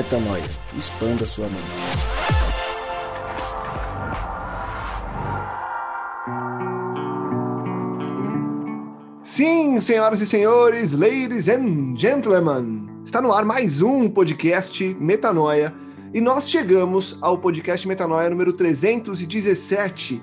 Metanoia. Expanda sua mente. Sim, senhoras e senhores, ladies and gentlemen, está no ar mais um podcast Metanoia e nós chegamos ao podcast Metanoia número 317,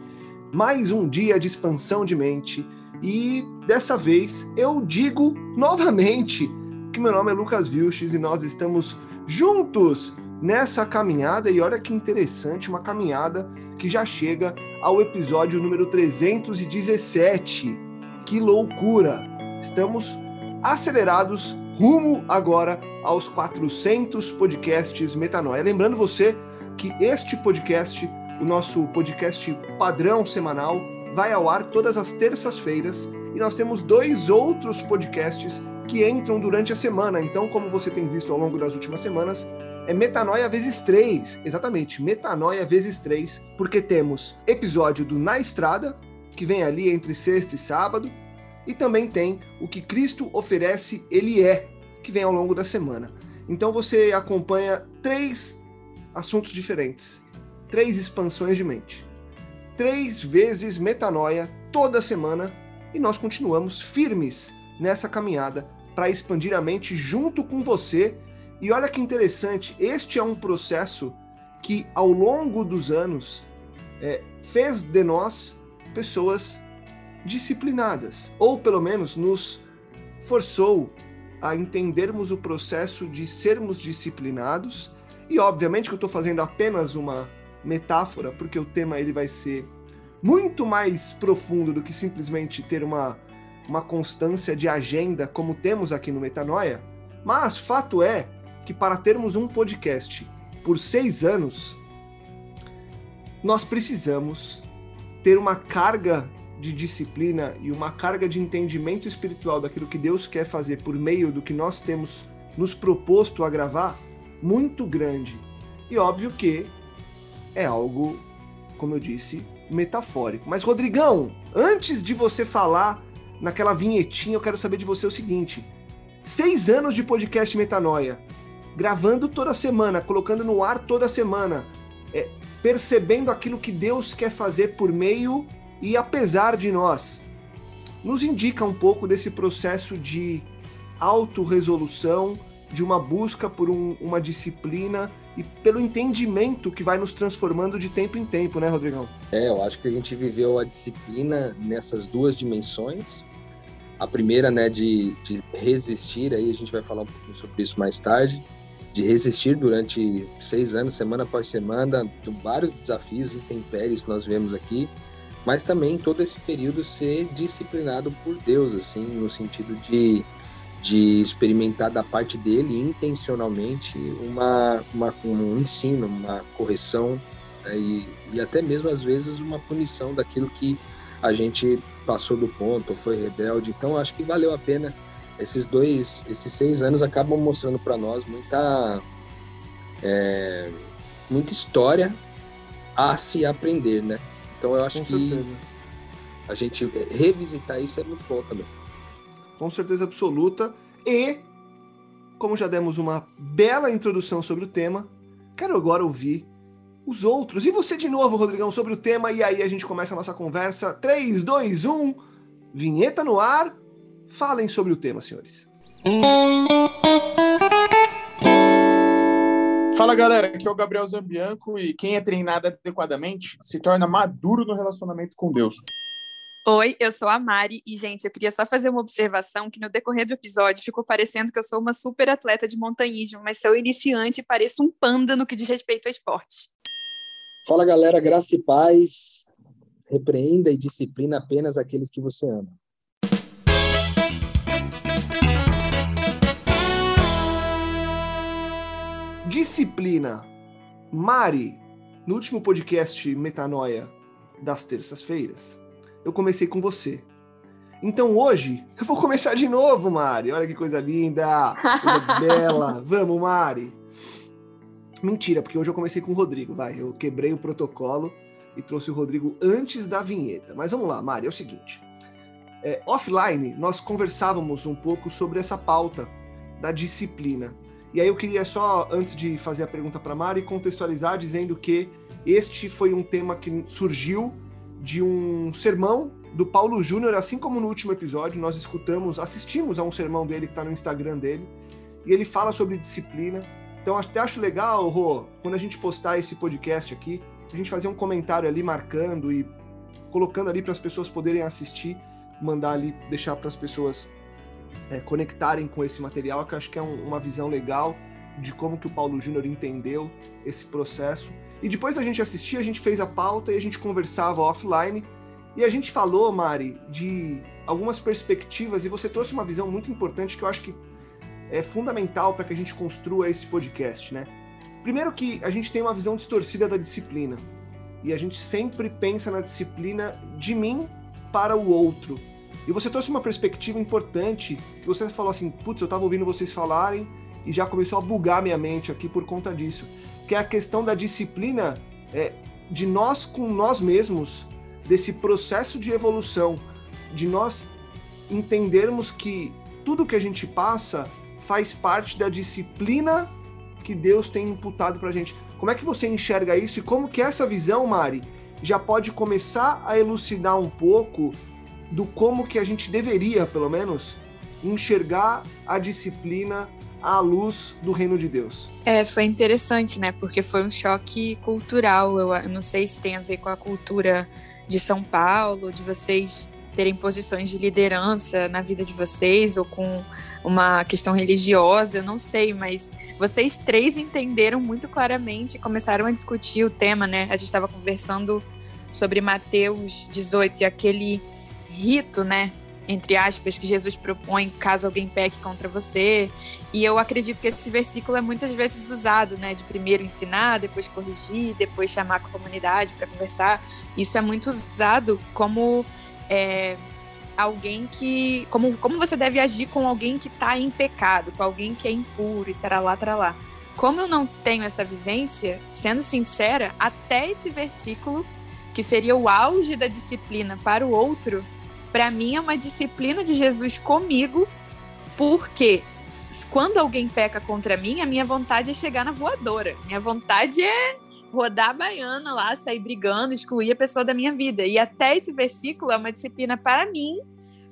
mais um dia de expansão de mente e dessa vez eu digo novamente que meu nome é Lucas Vilches e nós estamos juntos nessa caminhada. E olha que interessante, uma caminhada que já chega ao episódio número 317. Que loucura! Estamos acelerados rumo agora aos 400 podcasts Metanoia. Lembrando você que este podcast, o nosso podcast padrão semanal, vai ao ar todas as terças-feiras e nós temos dois outros podcasts que entram durante a semana. Então, como você tem visto ao longo das últimas semanas, é metanoia vezes três, exatamente, metanoia vezes três, porque temos episódio do Na Estrada, que vem ali entre sexta e sábado, e também tem o que Cristo oferece, ele é, que vem ao longo da semana. Então você acompanha três assuntos diferentes, três expansões de mente, três vezes metanoia toda semana, e nós continuamos firmes nessa caminhada para expandir a mente junto com você. E olha que interessante, este é um processo que ao longo dos anos é, fez de nós pessoas disciplinadas, ou pelo menos nos forçou a entendermos o processo de sermos disciplinados. E obviamente que eu estou fazendo apenas uma metáfora, porque o tema ele vai ser muito mais profundo do que simplesmente ter uma uma constância de agenda como temos aqui no Metanoia, mas fato é que para termos um podcast por seis anos, nós precisamos ter uma carga de disciplina e uma carga de entendimento espiritual daquilo que Deus quer fazer por meio do que nós temos nos proposto a gravar muito grande. E óbvio que é algo, como eu disse, metafórico. Mas Rodrigão, antes de você falar naquela vinhetinha, eu quero saber de você o seguinte: seis anos de podcast Metanoia, gravando toda semana, colocando no ar toda semana, é, percebendo aquilo que Deus quer fazer por meio e apesar de nós. Nos indica um pouco desse processo de autorresolução, de uma busca por um, uma disciplina e pelo entendimento que vai nos transformando de tempo em tempo, né, Rodrigão? É, eu acho que a gente viveu a disciplina nessas duas dimensões. A primeira, né, de, de resistir, aí a gente vai falar um pouquinho sobre isso mais tarde, de resistir durante seis anos, semana após semana, vários desafios e intempéries que nós vemos aqui, mas também todo esse período ser disciplinado por Deus, assim, no sentido de de experimentar da parte dele intencionalmente uma, uma um ensino, uma correção né, e, e até mesmo às vezes uma punição daquilo que a gente passou do ponto, foi rebelde. Então acho que valeu a pena. Esses dois, esses seis anos acabam mostrando para nós muita, é, muita história a se aprender, né? Então eu acho Com que certeza. a gente revisitar isso é muito bom também com certeza absoluta. E, como já demos uma bela introdução sobre o tema, quero agora ouvir os outros. E você de novo, Rodrigão, sobre o tema, e aí a gente começa a nossa conversa. 3, 2, 1, vinheta no ar. Falem sobre o tema, senhores. Fala galera, aqui é o Gabriel Zambianco e quem é treinado adequadamente se torna maduro no relacionamento com Deus. Oi, eu sou a Mari e, gente, eu queria só fazer uma observação que no decorrer do episódio ficou parecendo que eu sou uma super atleta de montanhismo, mas sou iniciante e pareço um panda no que diz respeito ao esporte. Fala, galera, graça e paz. Repreenda e disciplina apenas aqueles que você ama. Disciplina. Mari, no último podcast Metanoia das terças-feiras, eu comecei com você. Então hoje eu vou começar de novo, Mari. Olha que coisa linda, coisa bela. Vamos, Mari. Mentira, porque hoje eu comecei com o Rodrigo, vai. Eu quebrei o protocolo e trouxe o Rodrigo antes da vinheta. Mas vamos lá, Mari, é o seguinte. É, offline, nós conversávamos um pouco sobre essa pauta da disciplina. E aí eu queria só, antes de fazer a pergunta para Mari, contextualizar dizendo que este foi um tema que surgiu de um sermão do Paulo Júnior, assim como no último episódio, nós escutamos, assistimos a um sermão dele que está no Instagram dele, e ele fala sobre disciplina. Então até acho legal, Rô, quando a gente postar esse podcast aqui, a gente fazer um comentário ali marcando e colocando ali para as pessoas poderem assistir, mandar ali, deixar para as pessoas é, conectarem com esse material, que eu acho que é um, uma visão legal de como que o Paulo Júnior entendeu esse processo. E depois da gente assistir, a gente fez a pauta e a gente conversava offline. E a gente falou, Mari, de algumas perspectivas e você trouxe uma visão muito importante que eu acho que é fundamental para que a gente construa esse podcast, né? Primeiro que a gente tem uma visão distorcida da disciplina. E a gente sempre pensa na disciplina de mim para o outro. E você trouxe uma perspectiva importante, que você falou assim, putz, eu estava ouvindo vocês falarem e já começou a bugar minha mente aqui por conta disso, que é a questão da disciplina é, de nós com nós mesmos, desse processo de evolução, de nós entendermos que tudo que a gente passa faz parte da disciplina que Deus tem imputado para a gente. Como é que você enxerga isso e como que essa visão, Mari, já pode começar a elucidar um pouco do como que a gente deveria, pelo menos, enxergar a disciplina à luz do reino de Deus. É, foi interessante, né? Porque foi um choque cultural. Eu não sei se tem a ver com a cultura de São Paulo, de vocês terem posições de liderança na vida de vocês ou com uma questão religiosa, eu não sei, mas vocês três entenderam muito claramente, começaram a discutir o tema, né? A gente estava conversando sobre Mateus 18 e aquele rito, né? Entre aspas, que Jesus propõe caso alguém peque contra você. E eu acredito que esse versículo é muitas vezes usado, né? De primeiro ensinar, depois corrigir, depois chamar a comunidade para conversar. Isso é muito usado como é, alguém que. Como, como você deve agir com alguém que está em pecado, com alguém que é impuro e tralá, tralá. Como eu não tenho essa vivência, sendo sincera, até esse versículo, que seria o auge da disciplina para o outro, para mim é uma disciplina de Jesus comigo, porque quando alguém peca contra mim, a minha vontade é chegar na voadora. Minha vontade é rodar a baiana lá, sair brigando, excluir a pessoa da minha vida. E até esse versículo é uma disciplina para mim,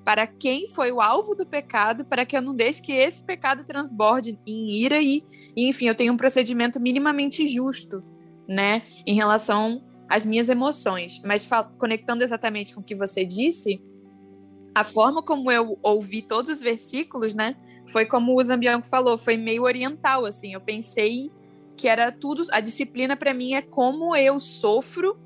para quem foi o alvo do pecado, para que eu não deixe que esse pecado transborde em ira e, e enfim, eu tenho um procedimento minimamente justo, né, em relação às minhas emoções. Mas conectando exatamente com o que você disse, a forma como eu ouvi todos os versículos, né, foi como o Zambianco falou, foi meio oriental, assim. Eu pensei que era tudo. A disciplina para mim é como eu sofro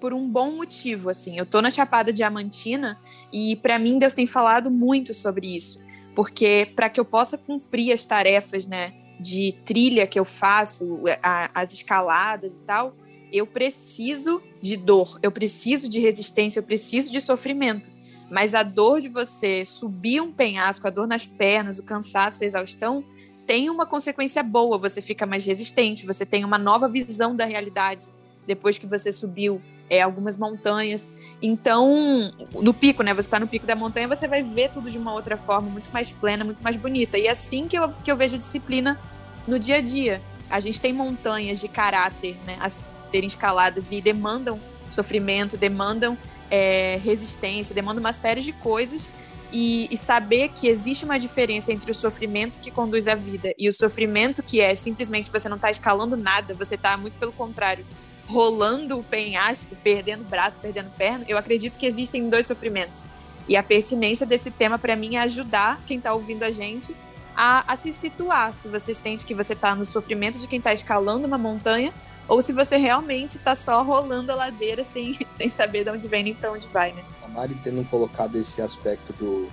por um bom motivo, assim. Eu tô na Chapada Diamantina e para mim Deus tem falado muito sobre isso, porque para que eu possa cumprir as tarefas, né, de trilha que eu faço, a, as escaladas e tal, eu preciso de dor, eu preciso de resistência, eu preciso de sofrimento. Mas a dor de você subir um penhasco, a dor nas pernas, o cansaço, a exaustão, tem uma consequência boa. Você fica mais resistente, você tem uma nova visão da realidade depois que você subiu é, algumas montanhas. Então, no pico, né? Você está no pico da montanha, você vai ver tudo de uma outra forma, muito mais plena, muito mais bonita. E é assim que eu, que eu vejo a disciplina no dia a dia. A gente tem montanhas de caráter, né? A serem escaladas e demandam sofrimento, demandam é, resistência, demanda uma série de coisas e, e, saber que existe uma diferença entre o sofrimento que conduz à vida e o sofrimento que é simplesmente você não está escalando nada, você está muito pelo contrário, rolando o penhasco, perdendo braço, perdendo perna. Eu acredito que existem dois sofrimentos. E a pertinência desse tema para mim é ajudar quem está ouvindo a gente a, a se situar. Se você sente que você está no sofrimento de quem está escalando uma montanha ou se você realmente está só rolando a ladeira sem, sem saber de onde vem nem para onde vai, né? A Mari tendo colocado esse aspecto do,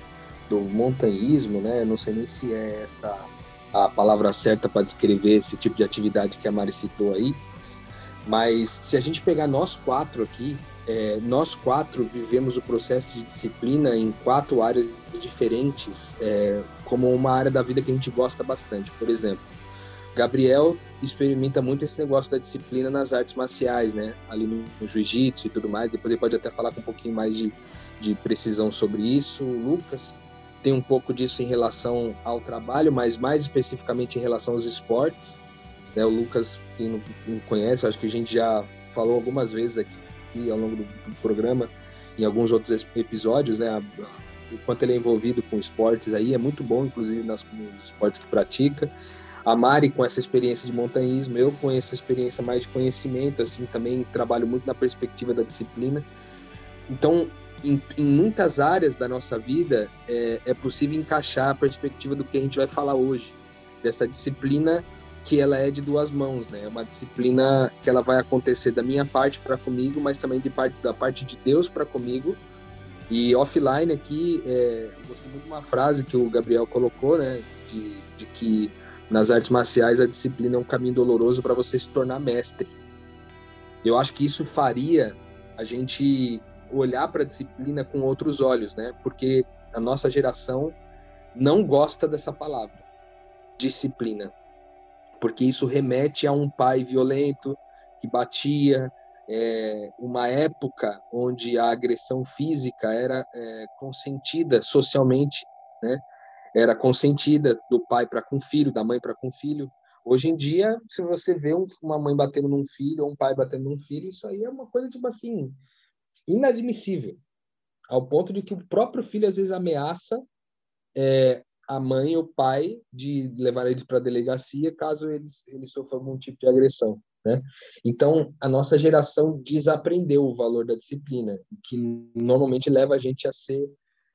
do montanhismo, né? Eu não sei nem se é essa a palavra certa para descrever esse tipo de atividade que a Mari citou aí, mas se a gente pegar nós quatro aqui, é, nós quatro vivemos o processo de disciplina em quatro áreas diferentes, é, como uma área da vida que a gente gosta bastante. Por exemplo, Gabriel experimenta muito esse negócio da disciplina nas artes marciais, né? Ali no, no jiu-jitsu e tudo mais. Depois ele pode até falar com um pouquinho mais de, de precisão sobre isso. O Lucas tem um pouco disso em relação ao trabalho, mas mais especificamente em relação aos esportes. Né? O Lucas, quem não, não conhece, acho que a gente já falou algumas vezes aqui, aqui ao longo do, do, programa, em alguns outros episódios, né? o quanto ele é envolvido com esportes aí, é muito bom, inclusive nas, nos esportes que pratica. A Mari com essa experiência de montanhismo, eu com essa experiência mais de conhecimento, assim, também trabalho muito na perspectiva da disciplina. Então, em, em muitas áreas da nossa vida, é, é possível encaixar a perspectiva do que a gente vai falar hoje, dessa disciplina que ela é de duas mãos, né? É uma disciplina que ela vai acontecer da minha parte para comigo, mas também de parte da parte de Deus para comigo. E offline aqui, é, eu gostei muito de uma frase que o Gabriel colocou, né? De, de que nas artes marciais a disciplina é um caminho doloroso para você se tornar mestre. Eu acho que isso faria a gente olhar para a disciplina com outros olhos, né? Porque a nossa geração não gosta dessa palavra, disciplina, porque isso remete a um pai violento que batia, é, uma época onde a agressão física era é, consentida socialmente, né? Era consentida do pai para com o filho, da mãe para com o filho. Hoje em dia, se você vê um, uma mãe batendo num filho ou um pai batendo num filho, isso aí é uma coisa tipo assim inadmissível, ao ponto de que o próprio filho às vezes ameaça é, a mãe ou o pai de levar eles para a delegacia caso eles, eles sofram algum tipo de agressão. Né? Então, a nossa geração desaprendeu o valor da disciplina, que normalmente leva a gente a ser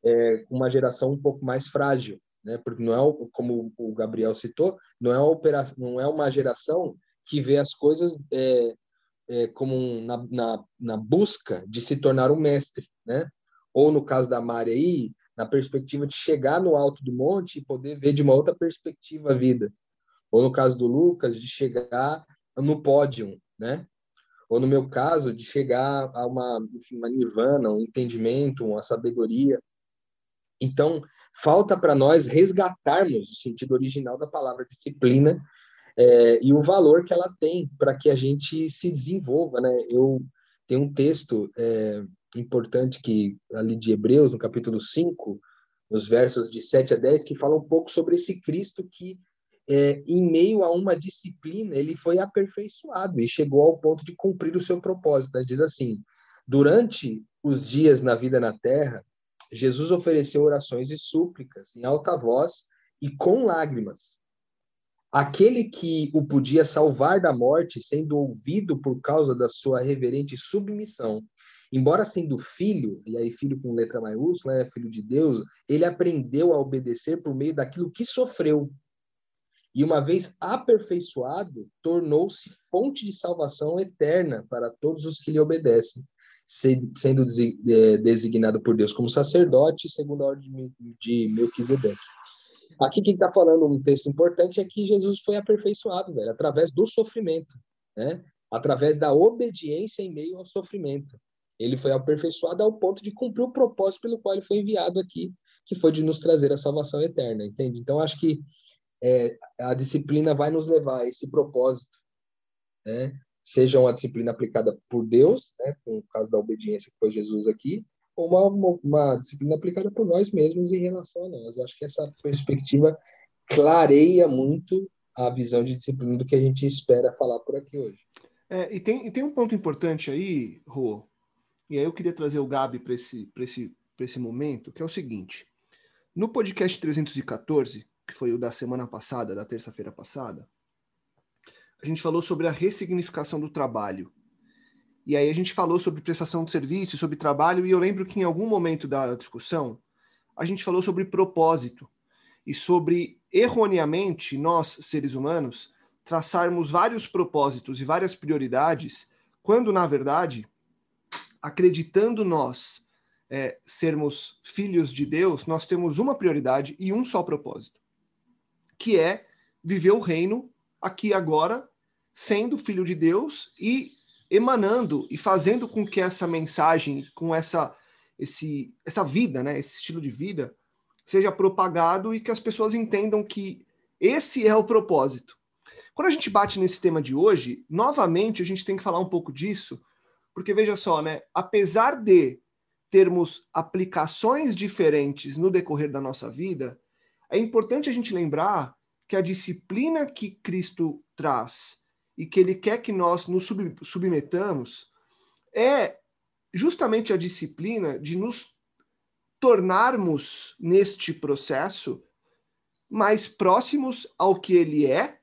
é, uma geração um pouco mais frágil, né? porque não é, como o Gabriel citou, não é, operação, não é uma geração que vê as coisas é, é, como um, na, na, na, busca de se tornar um mestre, né? Ou no caso da Mari aí, na perspectiva de chegar no alto do monte e poder ver de uma outra perspectiva a vida. Ou no caso do Lucas, de chegar no pódio, né? Ou no meu caso, de chegar a uma, enfim, uma nirvana, um entendimento, uma sabedoria. Então, falta para nós resgatarmos o sentido original da palavra disciplina é, e o valor que ela tem para que a gente se desenvolva, né? Eu tenho um texto é, importante que ali de Hebreus, no capítulo 5, nos versos de 7 a 10, que fala um pouco sobre esse Cristo que, é, em meio a uma disciplina, ele foi aperfeiçoado e chegou ao ponto de cumprir o seu propósito. Diz assim: durante os dias na vida na terra, Jesus ofereceu orações e súplicas em alta voz e com lágrimas Aquele que o podia salvar da morte, sendo ouvido por causa da sua reverente submissão, embora sendo filho, e aí filho com letra maiúscula, é filho de Deus, ele aprendeu a obedecer por meio daquilo que sofreu. E uma vez aperfeiçoado, tornou-se fonte de salvação eterna para todos os que lhe obedecem, sendo é, designado por Deus como sacerdote, segundo a ordem de Melquisedeque. Aqui quem está falando um texto importante é que Jesus foi aperfeiçoado, velho, através do sofrimento, né? Através da obediência em meio ao sofrimento. Ele foi aperfeiçoado ao ponto de cumprir o propósito pelo qual ele foi enviado aqui, que foi de nos trazer a salvação eterna, entende? Então acho que é, a disciplina vai nos levar a esse propósito, né? Seja uma disciplina aplicada por Deus, né? No caso da obediência que foi Jesus aqui, uma, uma, uma, disciplina aplicada por nós mesmos em relação a nós. Eu acho que essa perspectiva clareia muito a visão de disciplina do que a gente espera falar por aqui hoje. É, e, tem, e tem um ponto importante aí, Rô, e aí eu queria trazer o Gabi para esse, esse, esse momento, que é o seguinte. No podcast 314, que foi o da semana passada, da terça-feira passada, a gente falou sobre a ressignificação do trabalho. E aí a gente falou sobre prestação de serviço, sobre trabalho, e eu lembro que em algum momento da discussão a gente falou sobre propósito e sobre erroneamente nós, seres humanos, traçarmos vários propósitos e várias prioridades, quando na verdade, acreditando nós é, sermos filhos de Deus, nós temos uma prioridade e um só propósito, que é viver o reino aqui agora, sendo filho de Deus e emanando e fazendo com que essa mensagem, com essa esse essa vida, né, esse estilo de vida seja propagado e que as pessoas entendam que esse é o propósito. Quando a gente bate nesse tema de hoje, novamente a gente tem que falar um pouco disso, porque veja só, né, apesar de termos aplicações diferentes no decorrer da nossa vida, é importante a gente lembrar que a disciplina que Cristo traz e que ele quer que nós nos submetamos é justamente a disciplina de nos tornarmos neste processo mais próximos ao que ele é,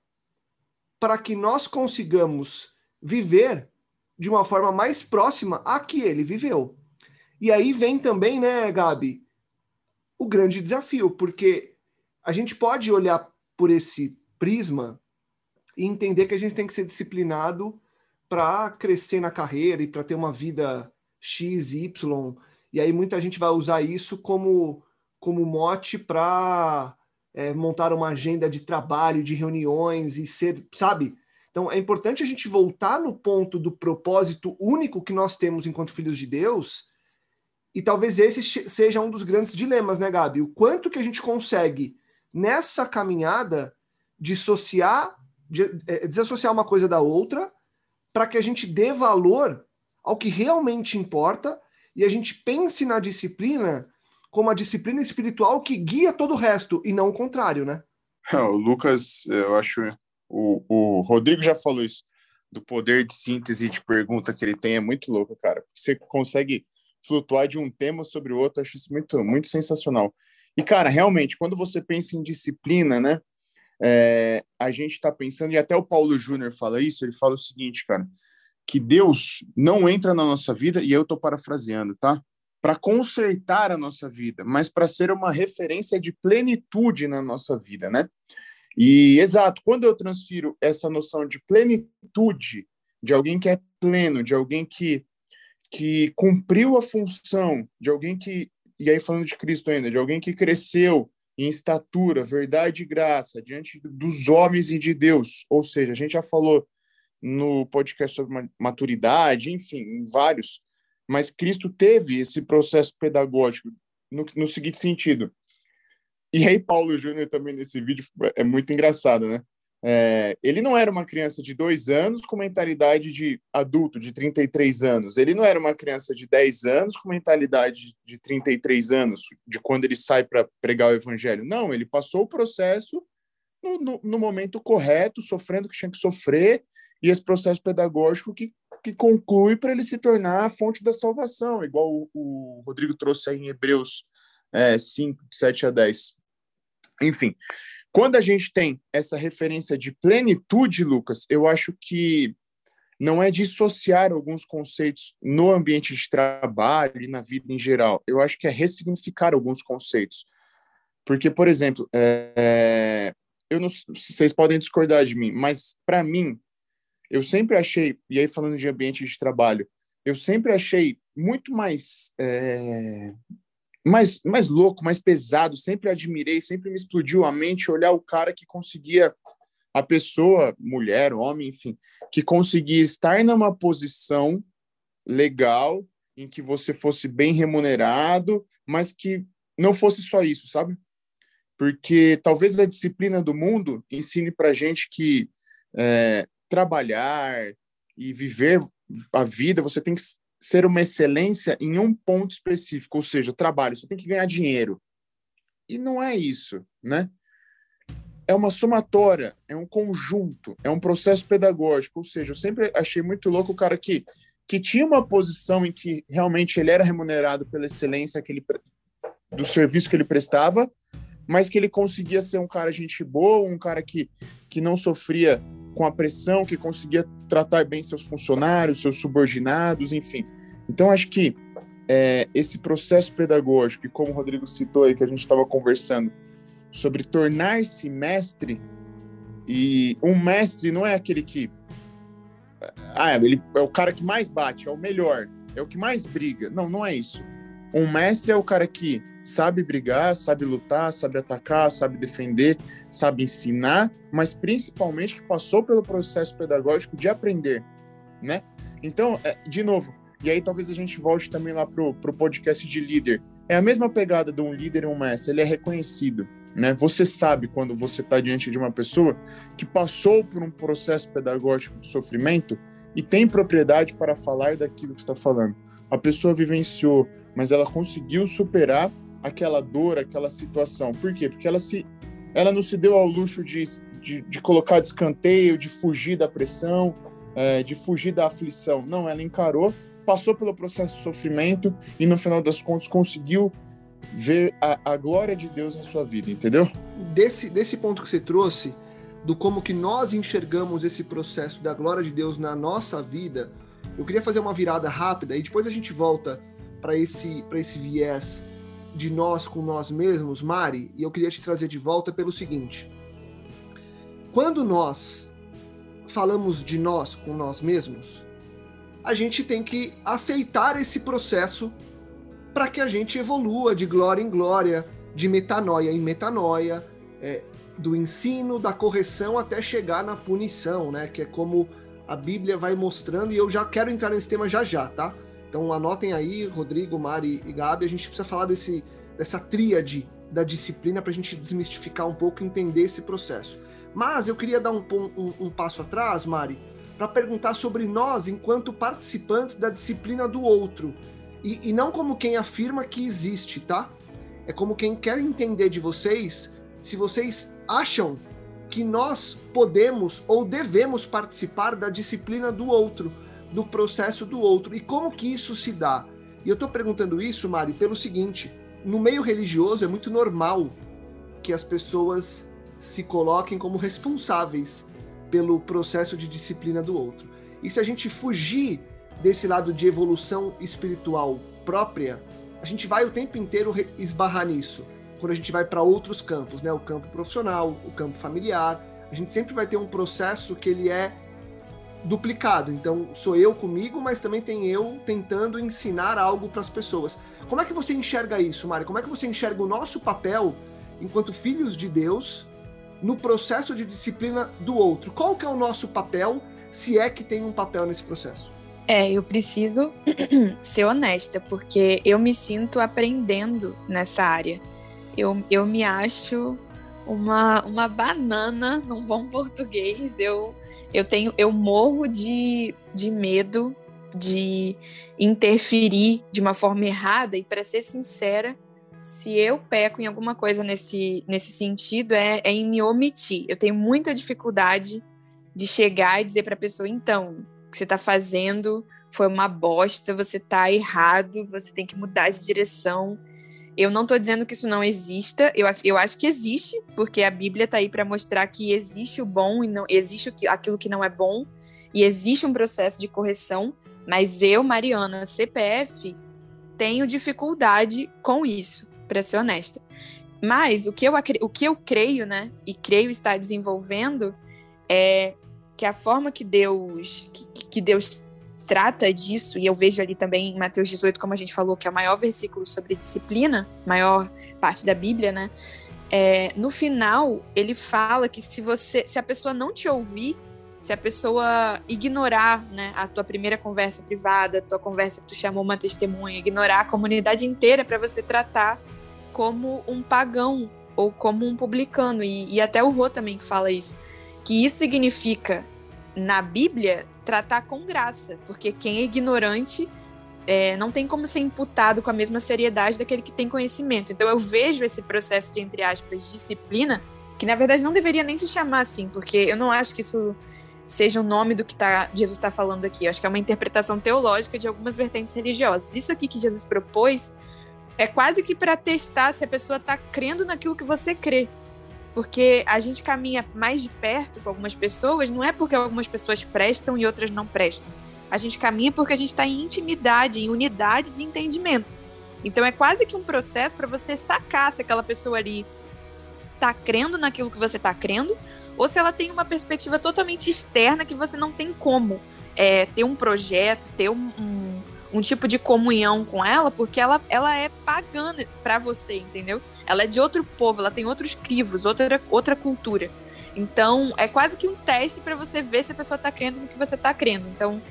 para que nós consigamos viver de uma forma mais próxima a que ele viveu. E aí vem também, né, Gabi, o grande desafio, porque a gente pode olhar por esse prisma e entender que a gente tem que ser disciplinado para crescer na carreira e para ter uma vida X, Y. E aí muita gente vai usar isso como, como mote para é, montar uma agenda de trabalho, de reuniões e ser, sabe? Então é importante a gente voltar no ponto do propósito único que nós temos enquanto filhos de Deus. E talvez esse seja um dos grandes dilemas, né, Gabi? O quanto que a gente consegue nessa caminhada dissociar, de, é, desassociar uma coisa da outra, para que a gente dê valor ao que realmente importa e a gente pense na disciplina como a disciplina espiritual que guia todo o resto e não o contrário, né? O Lucas, eu acho, o, o Rodrigo já falou isso, do poder de síntese de pergunta que ele tem, é muito louco, cara. Você consegue flutuar de um tema sobre o outro, acho isso muito, muito sensacional. E, cara, realmente, quando você pensa em disciplina, né, é, a gente está pensando, e até o Paulo Júnior fala isso, ele fala o seguinte, cara, que Deus não entra na nossa vida, e eu estou parafraseando, tá? Para consertar a nossa vida, mas para ser uma referência de plenitude na nossa vida, né? E exato, quando eu transfiro essa noção de plenitude, de alguém que é pleno, de alguém que, que cumpriu a função, de alguém que, e aí falando de Cristo ainda, de alguém que cresceu em estatura, verdade e graça diante dos homens e de Deus. Ou seja, a gente já falou no podcast sobre maturidade, enfim, em vários, mas Cristo teve esse processo pedagógico no, no seguinte sentido. E aí, Paulo Júnior também nesse vídeo é muito engraçado, né? É, ele não era uma criança de dois anos com mentalidade de adulto, de 33 anos. Ele não era uma criança de 10 anos com mentalidade de 33 anos, de quando ele sai para pregar o evangelho. Não, ele passou o processo no, no, no momento correto, sofrendo o que tinha que sofrer, e esse processo pedagógico que, que conclui para ele se tornar a fonte da salvação, igual o, o Rodrigo trouxe aí em Hebreus é, 5, 7 a 10. Enfim, quando a gente tem essa referência de plenitude, Lucas, eu acho que não é dissociar alguns conceitos no ambiente de trabalho e na vida em geral. Eu acho que é ressignificar alguns conceitos. Porque, por exemplo, é, eu não, vocês podem discordar de mim, mas para mim, eu sempre achei, e aí falando de ambiente de trabalho, eu sempre achei muito mais, é, mais, mais louco, mais pesado, sempre admirei, sempre me explodiu a mente olhar o cara que conseguia, a pessoa, mulher, homem, enfim, que conseguia estar numa posição legal, em que você fosse bem remunerado, mas que não fosse só isso, sabe? Porque talvez a disciplina do mundo ensine para gente que é, trabalhar e viver a vida, você tem que ser uma excelência em um ponto específico, ou seja, trabalho, você tem que ganhar dinheiro. E não é isso, né? É uma somatória, é um conjunto, é um processo pedagógico, ou seja, eu sempre achei muito louco o cara que, que tinha uma posição em que realmente ele era remunerado pela excelência que ele, do serviço que ele prestava, mas que ele conseguia ser um cara gente boa, um cara que, que não sofria com a pressão, que conseguia tratar bem seus funcionários, seus subordinados, enfim. Então, acho que é, esse processo pedagógico, e como o Rodrigo citou aí, que a gente estava conversando, sobre tornar-se mestre, e um mestre não é aquele que. Ah, ele é o cara que mais bate, é o melhor, é o que mais briga. Não, não é isso. Um mestre é o cara que sabe brigar, sabe lutar, sabe atacar, sabe defender, sabe ensinar, mas principalmente que passou pelo processo pedagógico de aprender, né? Então, é, de novo, e aí talvez a gente volte também lá pro, pro podcast de líder. É a mesma pegada de um líder e um mestre, ele é reconhecido, né? Você sabe quando você está diante de uma pessoa que passou por um processo pedagógico de sofrimento e tem propriedade para falar daquilo que está falando. a pessoa vivenciou, mas ela conseguiu superar aquela dor, aquela situação. Por quê? Porque ela se ela não se deu ao luxo de, de, de colocar de escanteio, de fugir da pressão, é, de fugir da aflição. Não, ela encarou, passou pelo processo de sofrimento e no final das contas conseguiu ver a, a glória de Deus na sua vida, entendeu? Desse, desse ponto que você trouxe, do como que nós enxergamos esse processo da glória de Deus na nossa vida, eu queria fazer uma virada rápida e depois a gente volta para esse, esse viés de nós com nós mesmos, Mari, e eu queria te trazer de volta pelo seguinte. Quando nós falamos de nós com nós mesmos, a gente tem que aceitar esse processo para que a gente evolua de glória em glória, de metanoia em metanoia, é, do ensino, da correção até chegar na punição, né? Que é como a Bíblia vai mostrando, e eu já quero entrar nesse tema já já, tá? Então anotem aí, Rodrigo, Mari e Gabi, a gente precisa falar desse, dessa tríade da disciplina para a gente desmistificar um pouco e entender esse processo. Mas eu queria dar um, um, um passo atrás, Mari, para perguntar sobre nós enquanto participantes da disciplina do outro. E, e não como quem afirma que existe, tá? É como quem quer entender de vocês se vocês acham que nós podemos ou devemos participar da disciplina do outro, do processo do outro. E como que isso se dá? E eu estou perguntando isso, Mari, pelo seguinte: no meio religioso é muito normal que as pessoas se coloquem como responsáveis pelo processo de disciplina do outro. E se a gente fugir desse lado de evolução espiritual própria, a gente vai o tempo inteiro esbarrar nisso quando a gente vai para outros campos, né? O campo profissional, o campo familiar, a gente sempre vai ter um processo que ele é duplicado. Então, sou eu comigo, mas também tem eu tentando ensinar algo para as pessoas. Como é que você enxerga isso, Mari? Como é que você enxerga o nosso papel enquanto filhos de Deus no processo de disciplina do outro? Qual que é o nosso papel, se é que tem um papel nesse processo? É, eu preciso ser honesta, porque eu me sinto aprendendo nessa área eu, eu me acho uma, uma banana num bom português. Eu, eu tenho eu morro de, de medo de interferir de uma forma errada e para ser sincera, se eu peco em alguma coisa nesse, nesse sentido é, é em me omitir. Eu tenho muita dificuldade de chegar e dizer para a pessoa então, o que você está fazendo foi uma bosta, você está errado, você tem que mudar de direção. Eu não estou dizendo que isso não exista, eu, eu acho que existe, porque a Bíblia está aí para mostrar que existe o bom e não existe aquilo que não é bom, e existe um processo de correção, mas eu, Mariana, CPF, tenho dificuldade com isso, para ser honesta. Mas o que, eu, o que eu creio, né, e creio estar desenvolvendo, é que a forma que Deus, que, que Deus trata disso, e eu vejo ali também em Mateus 18, como a gente falou, que é o maior versículo sobre disciplina, maior parte da Bíblia, né? É, no final, ele fala que se você, se a pessoa não te ouvir, se a pessoa ignorar né, a tua primeira conversa privada, a tua conversa que tu chamou uma testemunha, ignorar a comunidade inteira para você tratar como um pagão ou como um publicano, e, e até o Rô também que fala isso, que isso significa na Bíblia tratar com graça, porque quem é ignorante é, não tem como ser imputado com a mesma seriedade daquele que tem conhecimento. Então eu vejo esse processo de, entre aspas, disciplina, que na verdade não deveria nem se chamar assim, porque eu não acho que isso seja o nome do que tá, Jesus está falando aqui. Eu acho que é uma interpretação teológica de algumas vertentes religiosas. Isso aqui que Jesus propôs é quase que para testar se a pessoa está crendo naquilo que você crê. Porque a gente caminha mais de perto com algumas pessoas, não é porque algumas pessoas prestam e outras não prestam. A gente caminha porque a gente está em intimidade, em unidade de entendimento. Então é quase que um processo para você sacar se aquela pessoa ali está crendo naquilo que você está crendo, ou se ela tem uma perspectiva totalmente externa que você não tem como é, ter um projeto, ter um, um, um, tipo de comunhão com ela, porque ela, ela é pagana para você, entendeu? Ela é de outro povo, ela tem outros crivos, outra, outra cultura. Então, é quase que um teste para você ver se a pessoa está crendo no que você está crendo. Então,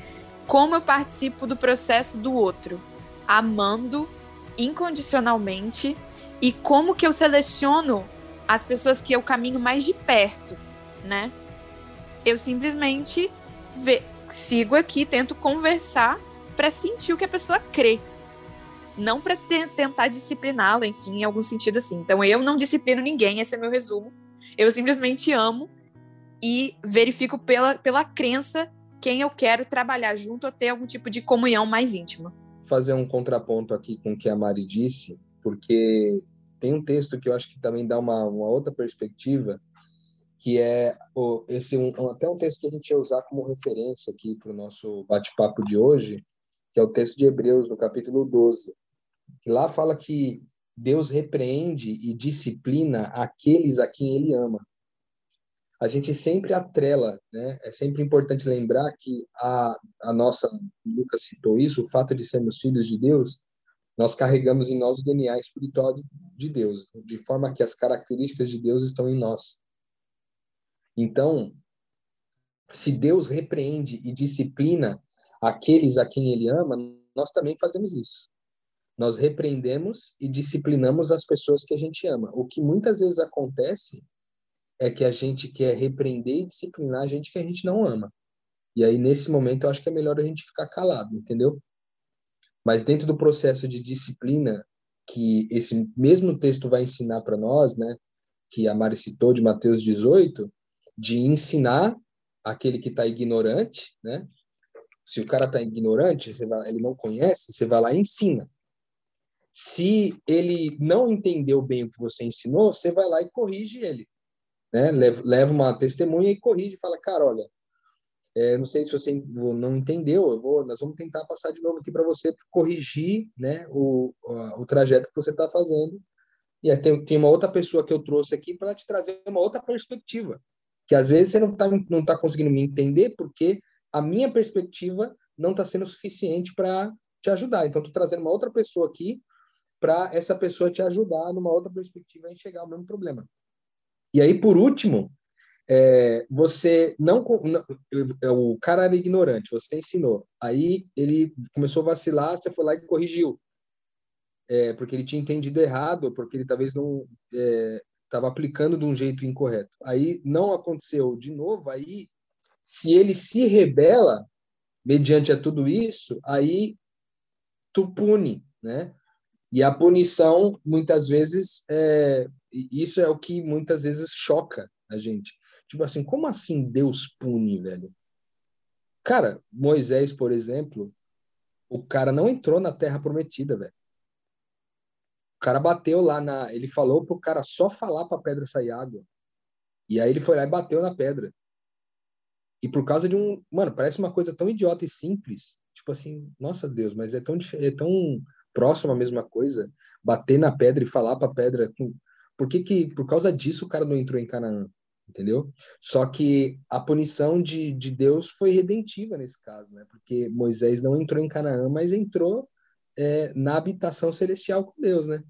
como eu participo do processo do outro? Amando incondicionalmente e como que eu seleciono as pessoas que eu caminho mais de perto, né? Eu simplesmente ve sigo aqui, tento conversar para sentir o que a pessoa crê. Não para te tentar discipliná-la, enfim, em algum sentido assim. Então eu não disciplino ninguém, esse é meu resumo. Eu simplesmente amo e verifico pela, pela crença quem eu quero trabalhar junto ou ter algum tipo de comunhão mais íntima. Fazer um contraponto aqui com o que a Mari disse, porque tem um texto que eu acho que também dá uma, uma outra perspectiva, que é esse um, até um texto que a gente ia usar como referência aqui para o nosso bate-papo de hoje, que é o texto de Hebreus, no capítulo 12, que lá fala que Deus repreende e disciplina aqueles a quem ele ama a gente sempre atrela, né? É sempre importante lembrar que a, a nossa, Lucas citou isso, o fato de sermos filhos de Deus, nós carregamos em nós o DNA espiritual de, de Deus, de forma que as características de Deus estão em nós. Então, se Deus repreende e disciplina aqueles a quem ele ama, nós também fazemos isso. Nós repreendemos e disciplinamos as pessoas que a gente ama. O que muitas vezes acontece é que a gente quer repreender e disciplinar a gente que a gente não ama. E aí, nesse momento, eu acho que é melhor a gente ficar calado, entendeu? Mas dentro do processo de disciplina, que esse mesmo texto vai ensinar para nós, né, que a Mari citou de Mateus 18, de ensinar aquele que está ignorante, né? Se o cara está ignorante, vai, ele não conhece, você vai lá e ensina. Se ele não entendeu bem o que você ensinou, você vai lá e corrige ele né? Leva uma testemunha e corrige, fala, cara, olha, é, não sei se você não entendeu, eu vou, nós vamos tentar passar de novo aqui para você corrigir, né, o, o, o trajeto que você está fazendo. E aí tem, tem uma outra pessoa que eu trouxe aqui para te trazer uma outra perspectiva, que às vezes você não está não tá conseguindo me entender porque a minha perspectiva não está sendo suficiente para te ajudar. Então, estou trazendo uma outra pessoa aqui para essa pessoa te ajudar numa outra perspectiva a enxergar o mesmo problema. E aí, por último, é, você não, não, O cara era ignorante, você ensinou. Aí ele começou a vacilar, você foi lá e corrigiu. É, porque ele tinha entendido errado, porque ele talvez não estava é, aplicando de um jeito incorreto. Aí não aconteceu de novo, aí se ele se rebela mediante a tudo isso, aí tu pune, né? E a punição, muitas vezes, é, isso é o que muitas vezes choca a gente. Tipo assim, como assim Deus pune, velho? Cara, Moisés, por exemplo, o cara não entrou na terra prometida, velho. O cara bateu lá na. Ele falou pro cara só falar pra pedra sair água. E aí ele foi lá e bateu na pedra. E por causa de um. Mano, parece uma coisa tão idiota e simples. Tipo assim, nossa Deus, mas é tão, é tão próximo à mesma coisa, bater na pedra e falar para a pedra. Por que, que, por causa disso, o cara não entrou em Canaã? Entendeu? Só que a punição de, de Deus foi redentiva nesse caso, né? Porque Moisés não entrou em Canaã, mas entrou é, na habitação celestial com Deus, né?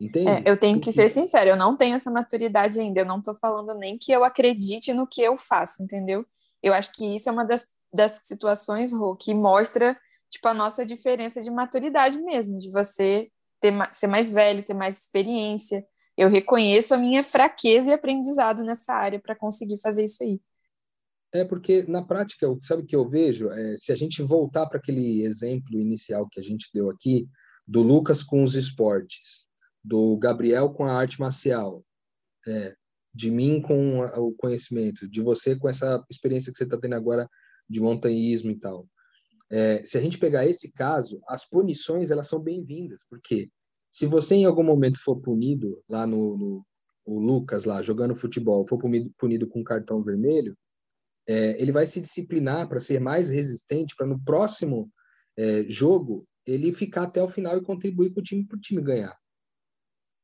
Entende? É, eu tenho que ser sincero, eu não tenho essa maturidade ainda. Eu não estou falando nem que eu acredite no que eu faço, entendeu? Eu acho que isso é uma das, das situações, Rô, que mostra tipo, a nossa diferença de maturidade mesmo, de você ter, ser mais velho, ter mais experiência. Eu reconheço a minha fraqueza e aprendizado nessa área para conseguir fazer isso aí. É porque na prática, sabe o que eu vejo? É, se a gente voltar para aquele exemplo inicial que a gente deu aqui, do Lucas com os esportes, do Gabriel com a arte marcial, é, de mim com o conhecimento, de você com essa experiência que você está tendo agora de montanhismo e tal. É, se a gente pegar esse caso, as punições elas são bem-vindas, porque se você em algum momento for punido lá no, no o Lucas lá jogando futebol, for punido, punido com cartão vermelho, é, ele vai se disciplinar para ser mais resistente, para no próximo é, jogo ele ficar até o final e contribuir com o time para o time ganhar.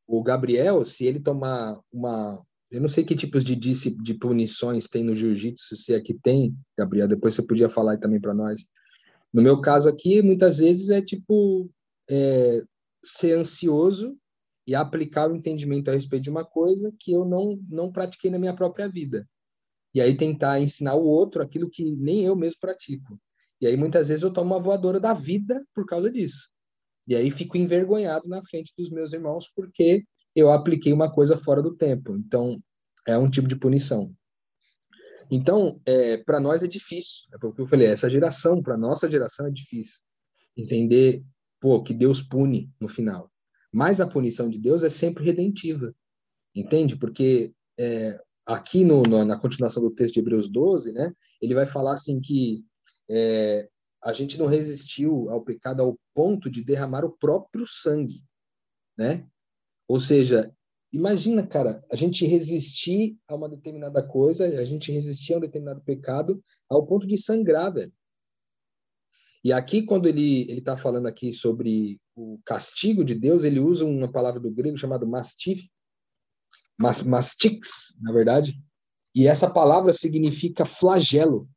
O Gabriel, se ele tomar uma, eu não sei que tipos de, de punições tem no jiu-jitsu, se é que tem, Gabriel, depois você podia falar também para nós. No meu caso aqui, muitas vezes é tipo é, ser ansioso e aplicar o entendimento a respeito de uma coisa que eu não, não pratiquei na minha própria vida. E aí tentar ensinar o outro aquilo que nem eu mesmo pratico. E aí muitas vezes eu tomo uma voadora da vida por causa disso. E aí fico envergonhado na frente dos meus irmãos porque eu apliquei uma coisa fora do tempo. Então, é um tipo de punição. Então, é, para nós é difícil. É porque eu falei, essa geração, para nossa geração é difícil entender, pô, que Deus pune no final. Mas a punição de Deus é sempre redentiva, entende? Porque é, aqui no, no, na continuação do texto de Hebreus 12, né, ele vai falar assim que é, a gente não resistiu ao pecado ao ponto de derramar o próprio sangue, né? Ou seja, imagina, cara, a gente resistir a uma determinada coisa, a gente resistir a um determinado pecado ao ponto de sangrar, velho. E aqui, quando ele ele está falando aqui sobre o castigo de Deus, ele usa uma palavra do grego chamada mastif, mas, mastix, na verdade, e essa palavra significa flagelo.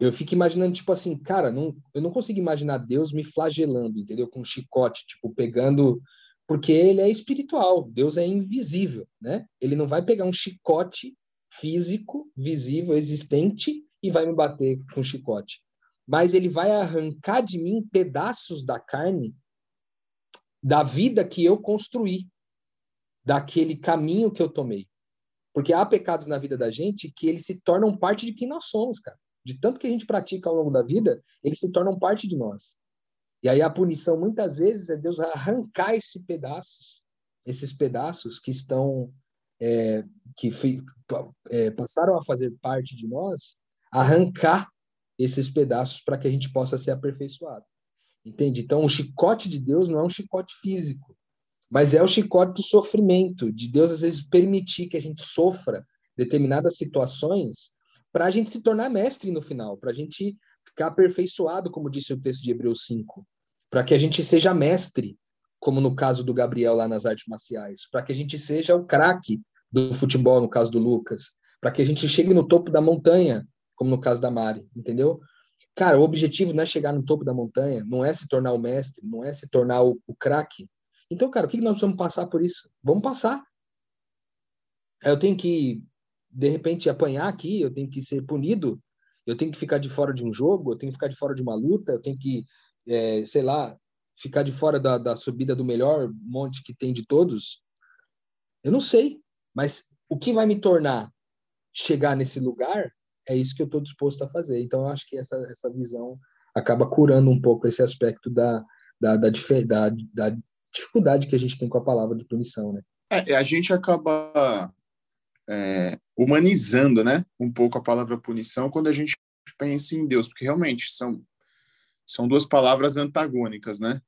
Eu fico imaginando, tipo assim, cara, não, eu não consigo imaginar Deus me flagelando, entendeu? Com um chicote, tipo, pegando. Porque ele é espiritual, Deus é invisível, né? Ele não vai pegar um chicote físico, visível, existente, e vai me bater com chicote mas ele vai arrancar de mim pedaços da carne da vida que eu construí, daquele caminho que eu tomei. Porque há pecados na vida da gente que eles se tornam parte de quem nós somos, cara. De tanto que a gente pratica ao longo da vida, eles se tornam parte de nós. E aí a punição muitas vezes é Deus arrancar esses pedaços, esses pedaços que estão é, que é, passaram a fazer parte de nós, arrancar esses pedaços para que a gente possa ser aperfeiçoado. Entende? Então, o chicote de Deus não é um chicote físico, mas é o chicote do sofrimento, de Deus às vezes permitir que a gente sofra determinadas situações para a gente se tornar mestre no final, para a gente ficar aperfeiçoado, como disse o texto de Hebreus 5, para que a gente seja mestre, como no caso do Gabriel lá nas artes marciais, para que a gente seja o craque do futebol, no caso do Lucas, para que a gente chegue no topo da montanha, como no caso da Mari, entendeu? Cara, o objetivo não é chegar no topo da montanha, não é se tornar o mestre, não é se tornar o, o craque. Então, cara, o que nós precisamos passar por isso? Vamos passar. Eu tenho que, de repente, apanhar aqui, eu tenho que ser punido, eu tenho que ficar de fora de um jogo, eu tenho que ficar de fora de uma luta, eu tenho que, é, sei lá, ficar de fora da, da subida do melhor monte que tem de todos. Eu não sei, mas o que vai me tornar chegar nesse lugar é isso que eu estou disposto a fazer. Então, eu acho que essa, essa visão acaba curando um pouco esse aspecto da, da, da, da, da dificuldade que a gente tem com a palavra de punição, né? É, a gente acaba é, humanizando, né, um pouco a palavra punição quando a gente pensa em Deus, porque realmente são, são duas palavras antagônicas, né?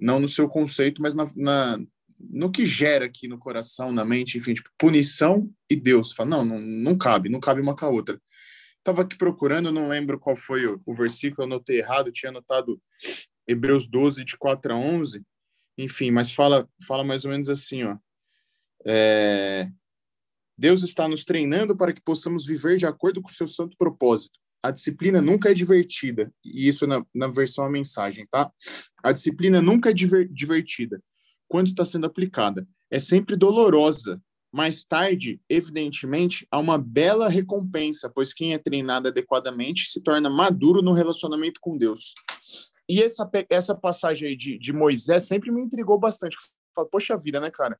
Não no seu conceito, mas na, na no que gera aqui no coração, na mente, enfim, tipo, punição e Deus. Fala, não, não, não cabe, não cabe uma com a outra. Estava aqui procurando, não lembro qual foi o, o versículo, eu anotei errado, tinha anotado Hebreus 12, de 4 a 11, enfim, mas fala, fala mais ou menos assim, ó. É, Deus está nos treinando para que possamos viver de acordo com o seu santo propósito. A disciplina nunca é divertida, e isso na, na versão a mensagem, tá? A disciplina nunca é diver, divertida quando está sendo aplicada. É sempre dolorosa. Mais tarde, evidentemente, há uma bela recompensa, pois quem é treinado adequadamente se torna maduro no relacionamento com Deus. E essa, essa passagem aí de, de Moisés sempre me intrigou bastante. Falo, poxa vida, né, cara?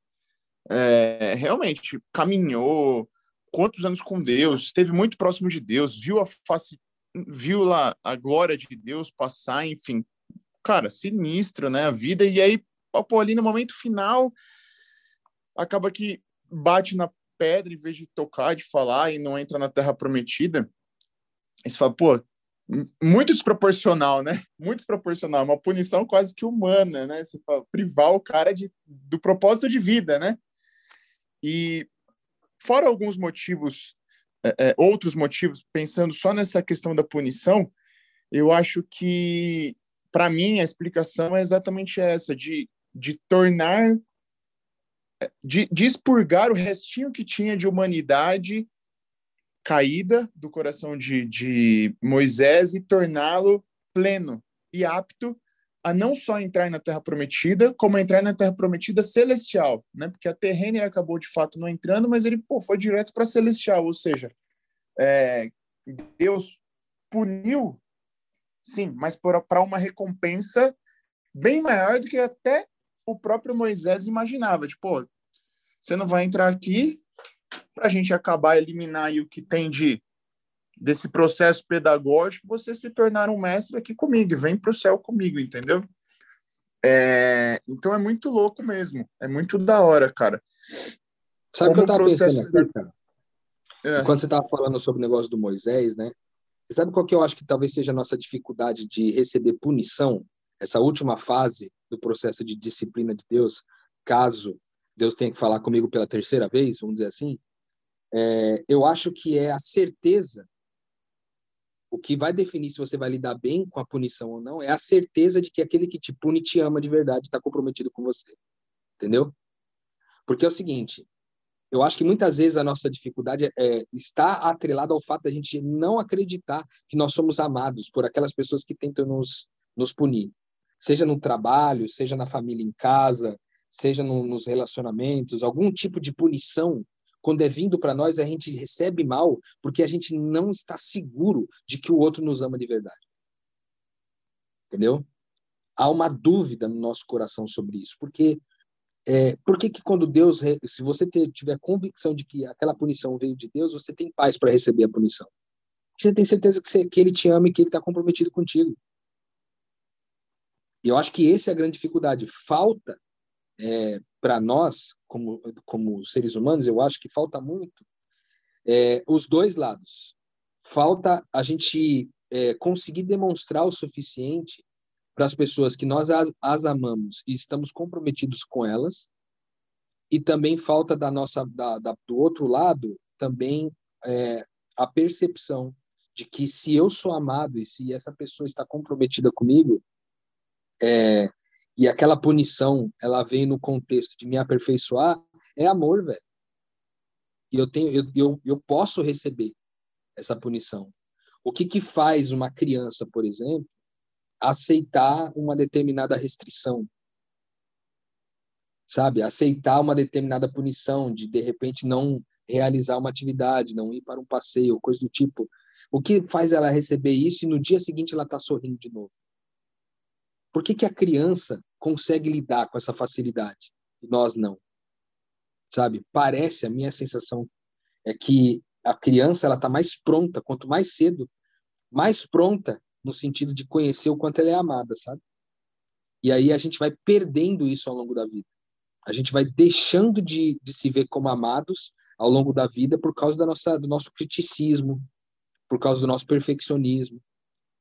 É, realmente, caminhou quantos anos com Deus, esteve muito próximo de Deus, viu a face, viu lá a glória de Deus passar, enfim. Cara, sinistro, né, a vida. E aí, pô, ali no momento final, acaba que bate na pedra em vez de tocar, de falar e não entra na terra prometida. E você fala, pô, muito desproporcional, né? Muito desproporcional, uma punição quase que humana, né? Você fala, privar o cara de, do propósito de vida, né? E fora alguns motivos, é, é, outros motivos, pensando só nessa questão da punição, eu acho que, para mim, a explicação é exatamente essa, de de tornar, de, de expurgar o restinho que tinha de humanidade caída do coração de, de Moisés e torná-lo pleno e apto a não só entrar na Terra Prometida, como entrar na Terra Prometida celestial, né? Porque a terrena ele acabou de fato não entrando, mas ele pô, foi direto para celestial, ou seja, é, Deus puniu, sim, mas para uma recompensa bem maior do que até o próprio Moisés imaginava, tipo, você não vai entrar aqui, para a gente acabar eliminar o que tem de desse processo pedagógico, você se tornar um mestre aqui comigo, vem para o céu comigo, entendeu? É, então é muito louco mesmo, é muito da hora, cara. Sabe o que eu tava pensando aqui, cara? É. Quando você tava falando sobre o negócio do Moisés, né? Você sabe qual que eu acho que talvez seja a nossa dificuldade de receber punição? Essa última fase do processo de disciplina de Deus, caso Deus tenha que falar comigo pela terceira vez, vamos dizer assim, é, eu acho que é a certeza o que vai definir se você vai lidar bem com a punição ou não é a certeza de que aquele que te pune te ama de verdade, está comprometido com você. Entendeu? Porque é o seguinte, eu acho que muitas vezes a nossa dificuldade é, está atrelada ao fato de a gente não acreditar que nós somos amados por aquelas pessoas que tentam nos, nos punir. Seja no trabalho, seja na família em casa, seja no, nos relacionamentos, algum tipo de punição quando é vindo para nós, a gente recebe mal porque a gente não está seguro de que o outro nos ama de verdade. Entendeu? Há uma dúvida no nosso coração sobre isso. Porque é, por que, que quando Deus, se você tiver convicção de que aquela punição veio de Deus, você tem paz para receber a punição? Você tem certeza que, você, que Ele te ama e que Ele está comprometido contigo. E eu acho que essa é a grande dificuldade. Falta é, para nós, como, como seres humanos, eu acho que falta muito é, os dois lados. Falta a gente é, conseguir demonstrar o suficiente para as pessoas que nós as, as, amamos e estamos comprometidos com elas, e também falta da nossa da, da do outro lado também é, a percepção de que se eu sou amado e se essa pessoa está comprometida comigo, é, e aquela punição, ela vem no contexto de me aperfeiçoar, é amor, velho. E eu tenho, eu, eu, eu posso receber essa punição. O que que faz uma criança, por exemplo, aceitar uma determinada restrição? Sabe? Aceitar uma determinada punição de de repente não realizar uma atividade, não ir para um passeio, coisa do tipo. O que faz ela receber isso e no dia seguinte ela tá sorrindo de novo? Por que, que a criança consegue lidar com essa facilidade e nós não? Sabe? Parece, a minha sensação é que a criança ela está mais pronta, quanto mais cedo, mais pronta no sentido de conhecer o quanto ela é amada, sabe? E aí a gente vai perdendo isso ao longo da vida. A gente vai deixando de, de se ver como amados ao longo da vida por causa da nossa, do nosso criticismo, por causa do nosso perfeccionismo,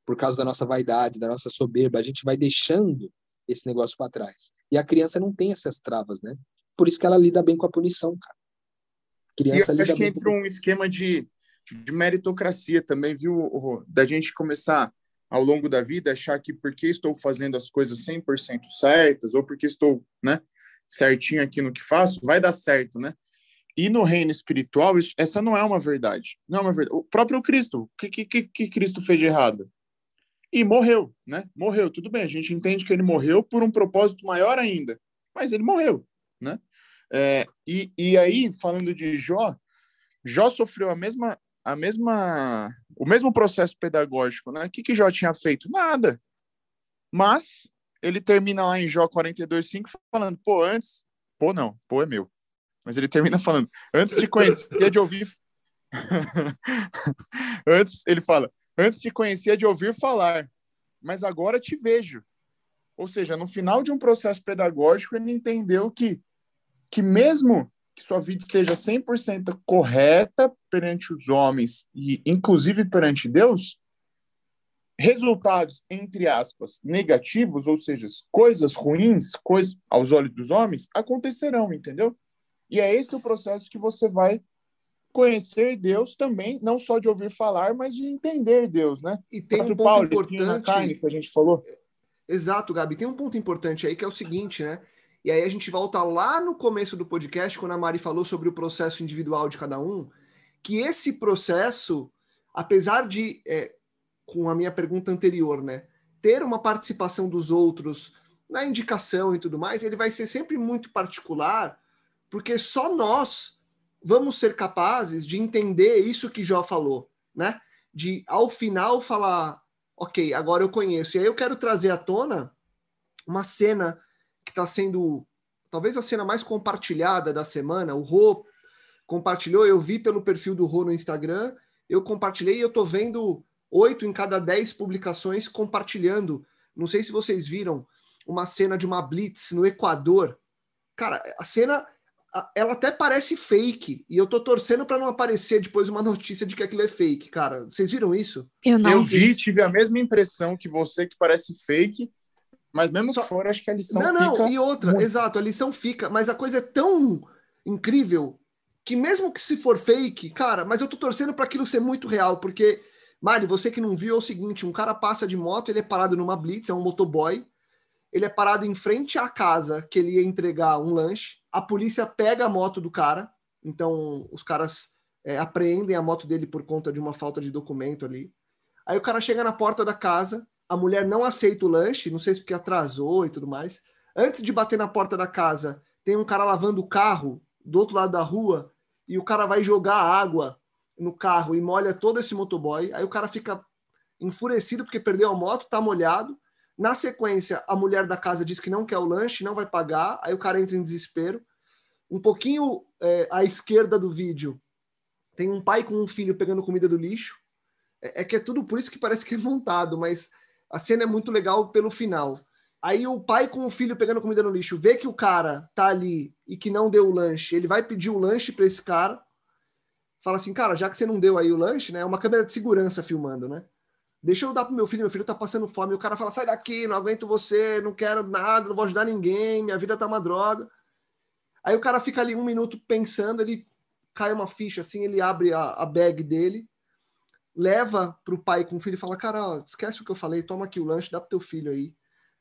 por causa da nossa vaidade, da nossa soberba, a gente vai deixando esse negócio para trás. E a criança não tem essas travas, né? Por isso que ela lida bem com a punição, cara. A criança e lida acho que entra com... um esquema de, de meritocracia também, viu, Da gente começar ao longo da vida achar que porque estou fazendo as coisas 100% certas ou porque estou, né, certinho aqui no que faço, vai dar certo, né? E no reino espiritual, isso, essa não é uma verdade. Não é uma verdade. O próprio Cristo, o que, que, que Cristo fez de errado? E morreu, né? Morreu, tudo bem, a gente entende que ele morreu por um propósito maior ainda, mas ele morreu, né? É, e, e aí, falando de Jó, Jó sofreu a mesma, a mesma, o mesmo processo pedagógico, né? O que, que Jó tinha feito? Nada. Mas ele termina lá em Jó 42,5 falando, pô, antes, pô não, pô é meu. Mas ele termina falando, antes de conhecer, de ouvir, antes, ele fala, Antes te conhecia de ouvir falar, mas agora te vejo. Ou seja, no final de um processo pedagógico, ele entendeu que, que mesmo que sua vida esteja 100% correta perante os homens e inclusive perante Deus, resultados, entre aspas, negativos, ou seja, coisas ruins, coisas aos olhos dos homens, acontecerão, entendeu? E é esse o processo que você vai conhecer Deus também, não só de ouvir falar, mas de entender Deus, né? E tem um ponto Paulo, importante carne que a gente falou. Exato, Gabi. Tem um ponto importante aí que é o seguinte, né? E aí a gente volta lá no começo do podcast, quando a Mari falou sobre o processo individual de cada um, que esse processo, apesar de, é, com a minha pergunta anterior, né, ter uma participação dos outros na indicação e tudo mais, ele vai ser sempre muito particular, porque só nós vamos ser capazes de entender isso que Jó falou, né? De ao final falar, ok, agora eu conheço. E aí eu quero trazer à tona uma cena que está sendo talvez a cena mais compartilhada da semana. O Rô compartilhou, eu vi pelo perfil do Rô no Instagram, eu compartilhei e eu tô vendo oito em cada dez publicações compartilhando. Não sei se vocês viram uma cena de uma blitz no Equador. Cara, a cena ela até parece fake e eu tô torcendo para não aparecer depois uma notícia de que aquilo é fake, cara. Vocês viram isso? Eu não eu vi. vi, tive a mesma impressão que você, que parece fake, mas mesmo Só- que for, acho que a lição não, não, fica... e outra, muito. exato, a lição fica, mas a coisa é tão incrível que mesmo que se for fake, cara, mas eu tô torcendo para aquilo ser muito real, porque Mari, você que não viu é o seguinte, um cara passa de moto, ele é parado numa blitz, é um motoboy, ele é parado em frente à casa que ele ia entregar um lanche, a polícia pega a moto do cara, então os caras é, apreendem a moto dele por conta de uma falta de documento ali. Aí o cara chega na porta da casa, a mulher não aceita o lanche, não sei se porque atrasou e tudo mais. Antes de bater na porta da casa, tem um cara lavando o carro do outro lado da rua e o cara vai jogar água no carro e molha todo esse motoboy. Aí o cara fica enfurecido porque perdeu a moto, tá molhado. Na sequência, a mulher da casa diz que não quer o lanche, não vai pagar. Aí o cara entra em desespero. Um pouquinho é, à esquerda do vídeo, tem um pai com um filho pegando comida do lixo. É, é que é tudo por isso que parece que é montado, mas a cena é muito legal pelo final. Aí o pai com o filho pegando comida no lixo vê que o cara tá ali e que não deu o lanche. Ele vai pedir o lanche para esse cara. Fala assim, cara, já que você não deu aí o lanche, né? É uma câmera de segurança filmando, né? Deixa eu dar pro meu filho, meu filho tá passando fome. E o cara fala, sai daqui, não aguento você, não quero nada, não vou ajudar ninguém, minha vida tá uma droga. Aí o cara fica ali um minuto pensando, ele cai uma ficha assim, ele abre a, a bag dele, leva pro pai com o filho e fala, cara, ó, esquece o que eu falei, toma aqui o lanche, dá pro teu filho aí,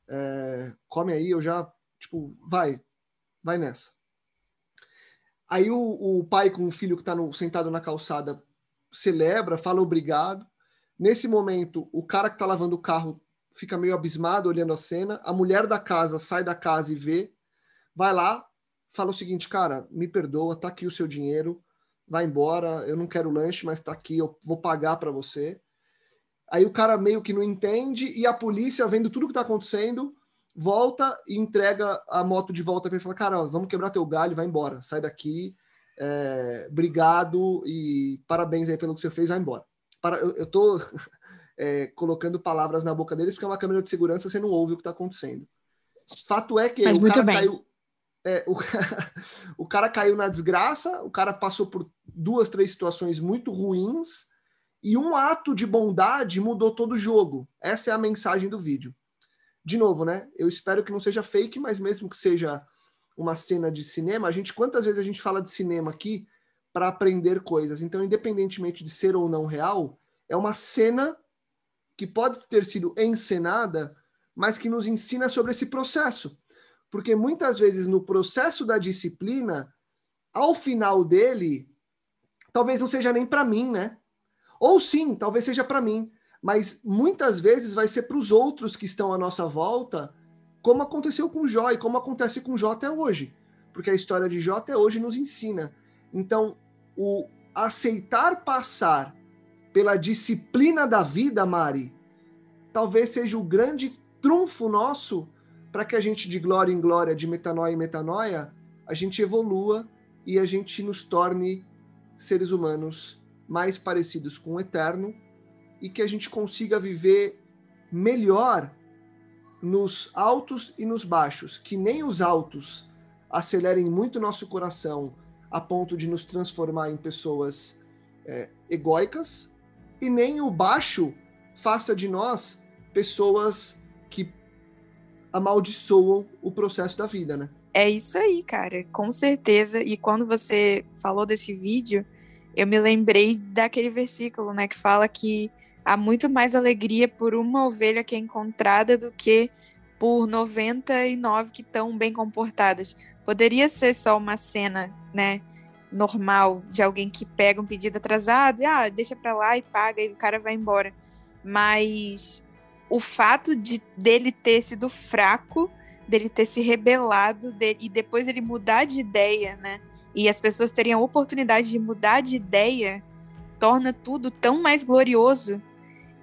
é, come aí, eu já, tipo, vai, vai nessa. Aí o, o pai com o filho que está sentado na calçada celebra, fala obrigado. Nesse momento, o cara que está lavando o carro fica meio abismado olhando a cena. A mulher da casa sai da casa e vê, vai lá, fala o seguinte, cara, me perdoa, tá aqui o seu dinheiro, vai embora, eu não quero lanche, mas tá aqui, eu vou pagar para você. Aí o cara meio que não entende e a polícia, vendo tudo que tá acontecendo, volta e entrega a moto de volta para ele fala, cara, ó, vamos quebrar teu galho, vai embora, sai daqui, é, obrigado e parabéns aí pelo que você fez, vai embora. Para, eu, tô é, colocando palavras na boca deles porque é uma câmera de segurança, você não ouve o que está acontecendo. Fato é que Mas o cara bem. caiu. é, o, o cara caiu na desgraça, o cara passou por duas, três situações muito ruins e um ato de bondade mudou todo o jogo. Essa é a mensagem do vídeo. De novo, né? Eu espero que não seja fake, mas mesmo que seja uma cena de cinema, a gente quantas vezes a gente fala de cinema aqui para aprender coisas. Então, independentemente de ser ou não real, é uma cena que pode ter sido encenada, mas que nos ensina sobre esse processo. Porque muitas vezes no processo da disciplina, ao final dele, talvez não seja nem para mim, né? Ou sim, talvez seja para mim, mas muitas vezes vai ser para os outros que estão à nossa volta, como aconteceu com Jó e como acontece com Jó até hoje. Porque a história de Jó até hoje nos ensina. Então, o aceitar passar pela disciplina da vida, Mari, talvez seja o grande trunfo nosso para que a gente, de glória em glória, de metanoia em metanoia, a gente evolua e a gente nos torne seres humanos mais parecidos com o eterno e que a gente consiga viver melhor nos altos e nos baixos, que nem os altos acelerem muito nosso coração a ponto de nos transformar em pessoas é, egóicas, e nem o baixo faça de nós pessoas que amaldiçoam o processo da vida, né? É isso aí, cara, com certeza. E quando você falou desse vídeo, eu me lembrei daquele versículo, né, que fala que há muito mais alegria por uma ovelha que é encontrada do que por 99 que estão bem comportadas. Poderia ser só uma cena, né, normal de alguém que pega um pedido atrasado e ah, deixa para lá e paga e o cara vai embora. Mas o fato de dele ter sido fraco, dele ter se rebelado de, e depois ele mudar de ideia, né? E as pessoas terem a oportunidade de mudar de ideia, torna tudo tão mais glorioso.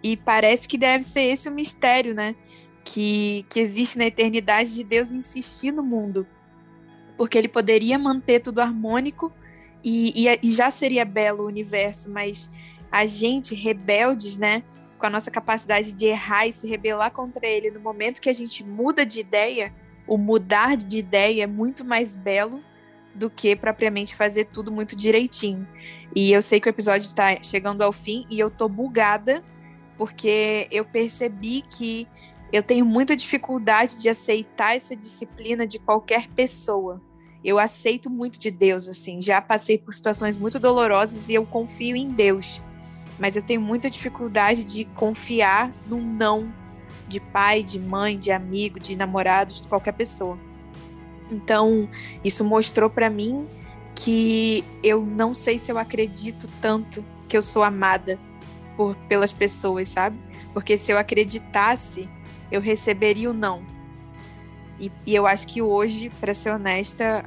E parece que deve ser esse o mistério, né? Que, que existe na eternidade de Deus insistir no mundo. Porque ele poderia manter tudo harmônico e, e, e já seria belo o universo, mas a gente, rebeldes, né? Com a nossa capacidade de errar e se rebelar contra ele no momento que a gente muda de ideia, o mudar de ideia é muito mais belo do que propriamente fazer tudo muito direitinho. E eu sei que o episódio está chegando ao fim e eu tô bugada porque eu percebi que eu tenho muita dificuldade de aceitar essa disciplina de qualquer pessoa. Eu aceito muito de Deus, assim. Já passei por situações muito dolorosas e eu confio em Deus. Mas eu tenho muita dificuldade de confiar num não de pai, de mãe, de amigo, de namorado, de qualquer pessoa. Então, isso mostrou para mim que eu não sei se eu acredito tanto que eu sou amada por pelas pessoas, sabe? Porque se eu acreditasse, eu receberia o não. E, e eu acho que hoje, para ser honesta,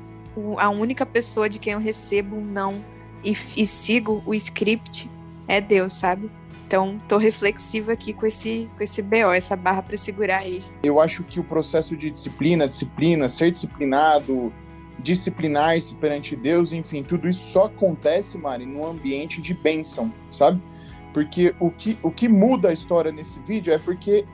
a única pessoa de quem eu recebo um não e, e sigo o script é Deus, sabe? Então, tô reflexiva aqui com esse, com esse BO, essa barra para segurar aí. Eu acho que o processo de disciplina, disciplina, ser disciplinado, disciplinar-se perante Deus, enfim, tudo isso só acontece, Mari, num ambiente de bênção, sabe? Porque o que, o que muda a história nesse vídeo é porque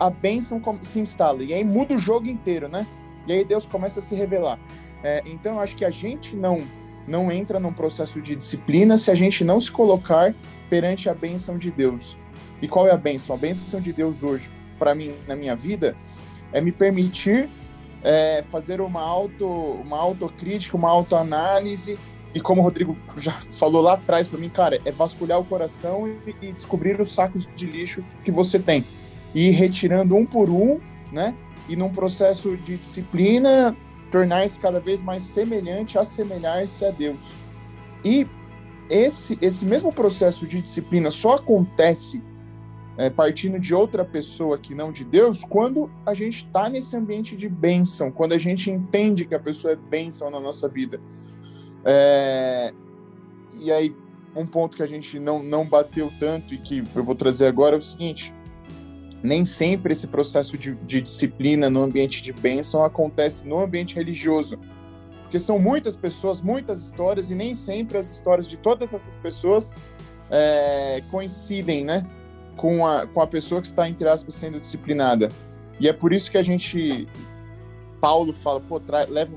a bênção se instala. E aí muda o jogo inteiro, né? E aí Deus começa a se revelar. É, então, eu acho que a gente não não entra num processo de disciplina se a gente não se colocar perante a bênção de Deus. E qual é a bênção? A bênção de Deus hoje, para mim, na minha vida, é me permitir é, fazer uma, auto, uma autocrítica, uma autoanálise. E como o Rodrigo já falou lá atrás para mim, cara, é vasculhar o coração e, e descobrir os sacos de lixo que você tem ir retirando um por um, né? E num processo de disciplina, tornar-se cada vez mais semelhante, assemelhar-se a Deus. E esse, esse mesmo processo de disciplina só acontece é, partindo de outra pessoa que não de Deus quando a gente está nesse ambiente de bênção, quando a gente entende que a pessoa é bênção na nossa vida. É, e aí, um ponto que a gente não, não bateu tanto e que eu vou trazer agora é o seguinte: nem sempre esse processo de, de disciplina no ambiente de bênção acontece no ambiente religioso. Porque são muitas pessoas, muitas histórias, e nem sempre as histórias de todas essas pessoas é, coincidem, né? Com a, com a pessoa que está, entre aspas, sendo disciplinada. E é por isso que a gente. Paulo fala, pô, leva.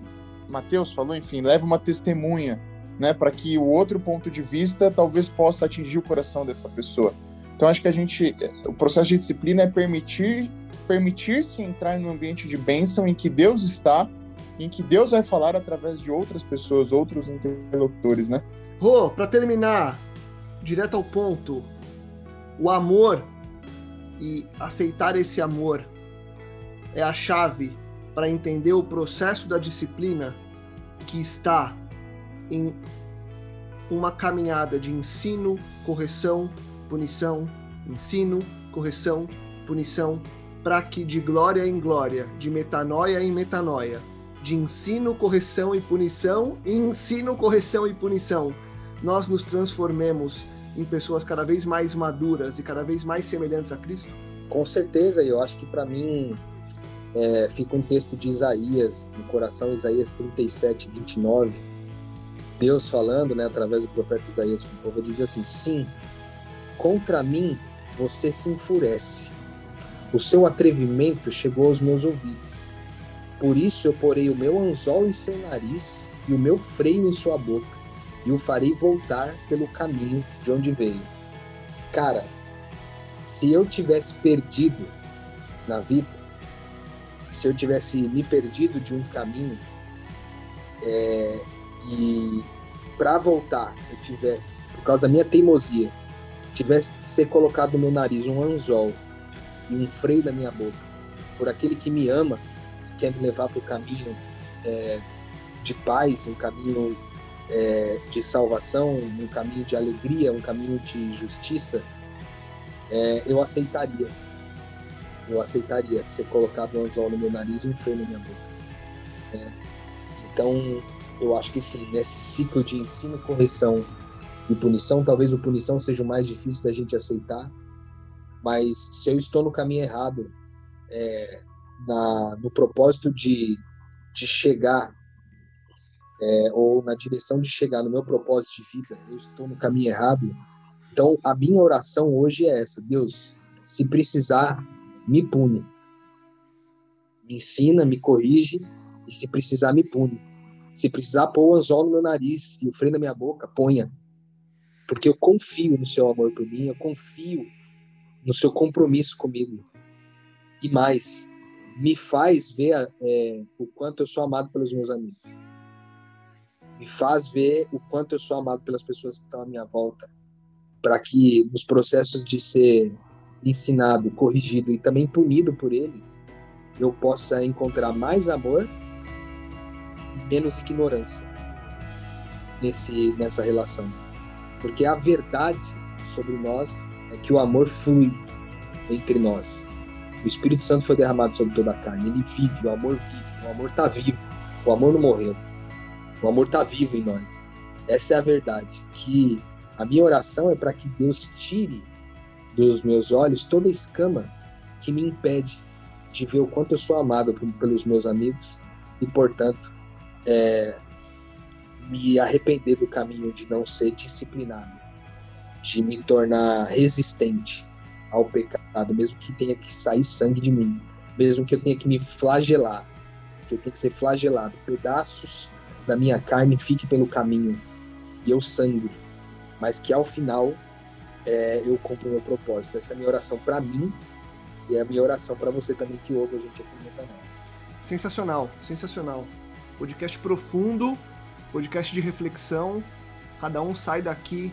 Mateus falou, enfim, leva uma testemunha, né? Para que o outro ponto de vista talvez possa atingir o coração dessa pessoa. Então acho que a gente, o processo de disciplina é permitir permitir-se entrar no ambiente de bênção em que Deus está, em que Deus vai falar através de outras pessoas, outros interlocutores, né? Rô, para terminar, direto ao ponto, o amor e aceitar esse amor é a chave para entender o processo da disciplina que está em uma caminhada de ensino, correção punição, ensino, correção, punição, para que de glória em glória, de metanoia em metanoia, de ensino, correção e punição, ensino, correção e punição, nós nos transformemos em pessoas cada vez mais maduras e cada vez mais semelhantes a Cristo? Com certeza, e eu acho que para mim é, fica um texto de Isaías, no coração, Isaías 37, 29, Deus falando, né, através do profeta Isaías com o povo, diz assim: sim, Contra mim você se enfurece. O seu atrevimento chegou aos meus ouvidos. Por isso eu porei o meu anzol em seu nariz e o meu freio em sua boca, e o farei voltar pelo caminho de onde veio. Cara, se eu tivesse perdido na vida, se eu tivesse me perdido de um caminho é, e para voltar eu tivesse, por causa da minha teimosia, tivesse ser colocado no meu nariz um anzol e um freio da minha boca por aquele que me ama, quer me levar para o caminho é, de paz, um caminho é, de salvação, um caminho de alegria, um caminho de justiça, é, eu aceitaria. Eu aceitaria ser colocado um anzol no meu nariz e um freio na minha boca. É. Então, eu acho que sim, nesse ciclo de ensino, correção e punição. Talvez o punição seja o mais difícil da gente aceitar, mas se eu estou no caminho errado, é, na, no propósito de, de chegar é, ou na direção de chegar no meu propósito de vida, eu estou no caminho errado. Então, a minha oração hoje é essa: Deus, se precisar, me pune. Me ensina, me corrige, e se precisar, me pune. Se precisar pôr o anzol no meu nariz e o freio na minha boca, ponha. Porque eu confio no seu amor por mim, eu confio no seu compromisso comigo. E mais, me faz ver é, o quanto eu sou amado pelos meus amigos. Me faz ver o quanto eu sou amado pelas pessoas que estão à minha volta. Para que nos processos de ser ensinado, corrigido e também punido por eles, eu possa encontrar mais amor e menos ignorância nesse, nessa relação. Porque a verdade sobre nós é que o amor flui entre nós. O Espírito Santo foi derramado sobre toda a carne. Ele vive, o amor vive, o amor está vivo. O amor não morreu. O amor está vivo em nós. Essa é a verdade. Que a minha oração é para que Deus tire dos meus olhos toda escama que me impede de ver o quanto eu sou amado pelos meus amigos e, portanto, é, me arrepender do caminho de não ser disciplinado, de me tornar resistente ao pecado, mesmo que tenha que sair sangue de mim, mesmo que eu tenha que me flagelar, que eu tenha que ser flagelado, pedaços da minha carne fiquem pelo caminho e eu sangre, mas que ao final é, eu cumpro o meu propósito. Essa é a minha oração para mim e é a minha oração para você também que ouve a gente aqui no canal. Sensacional, sensacional. Podcast profundo, podcast de reflexão. Cada um sai daqui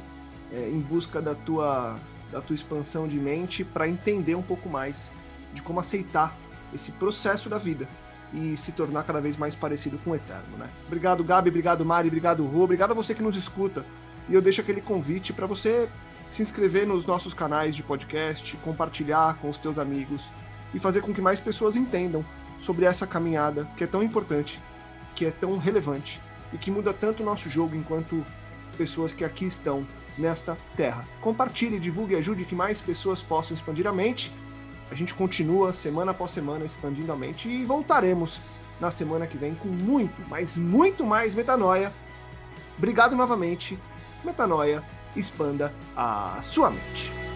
é, em busca da tua, da tua expansão de mente para entender um pouco mais de como aceitar esse processo da vida e se tornar cada vez mais parecido com o eterno, né? Obrigado, Gabi, obrigado, Mari, obrigado, Rô, obrigado a você que nos escuta. E eu deixo aquele convite para você se inscrever nos nossos canais de podcast, compartilhar com os teus amigos e fazer com que mais pessoas entendam sobre essa caminhada que é tão importante, que é tão relevante e que muda tanto o nosso jogo enquanto pessoas que aqui estão nesta terra. Compartilhe, divulgue e ajude que mais pessoas possam expandir a mente. A gente continua semana após semana expandindo a mente e voltaremos na semana que vem com muito, mas muito mais metanoia. Obrigado novamente. Metanoia expanda a sua mente.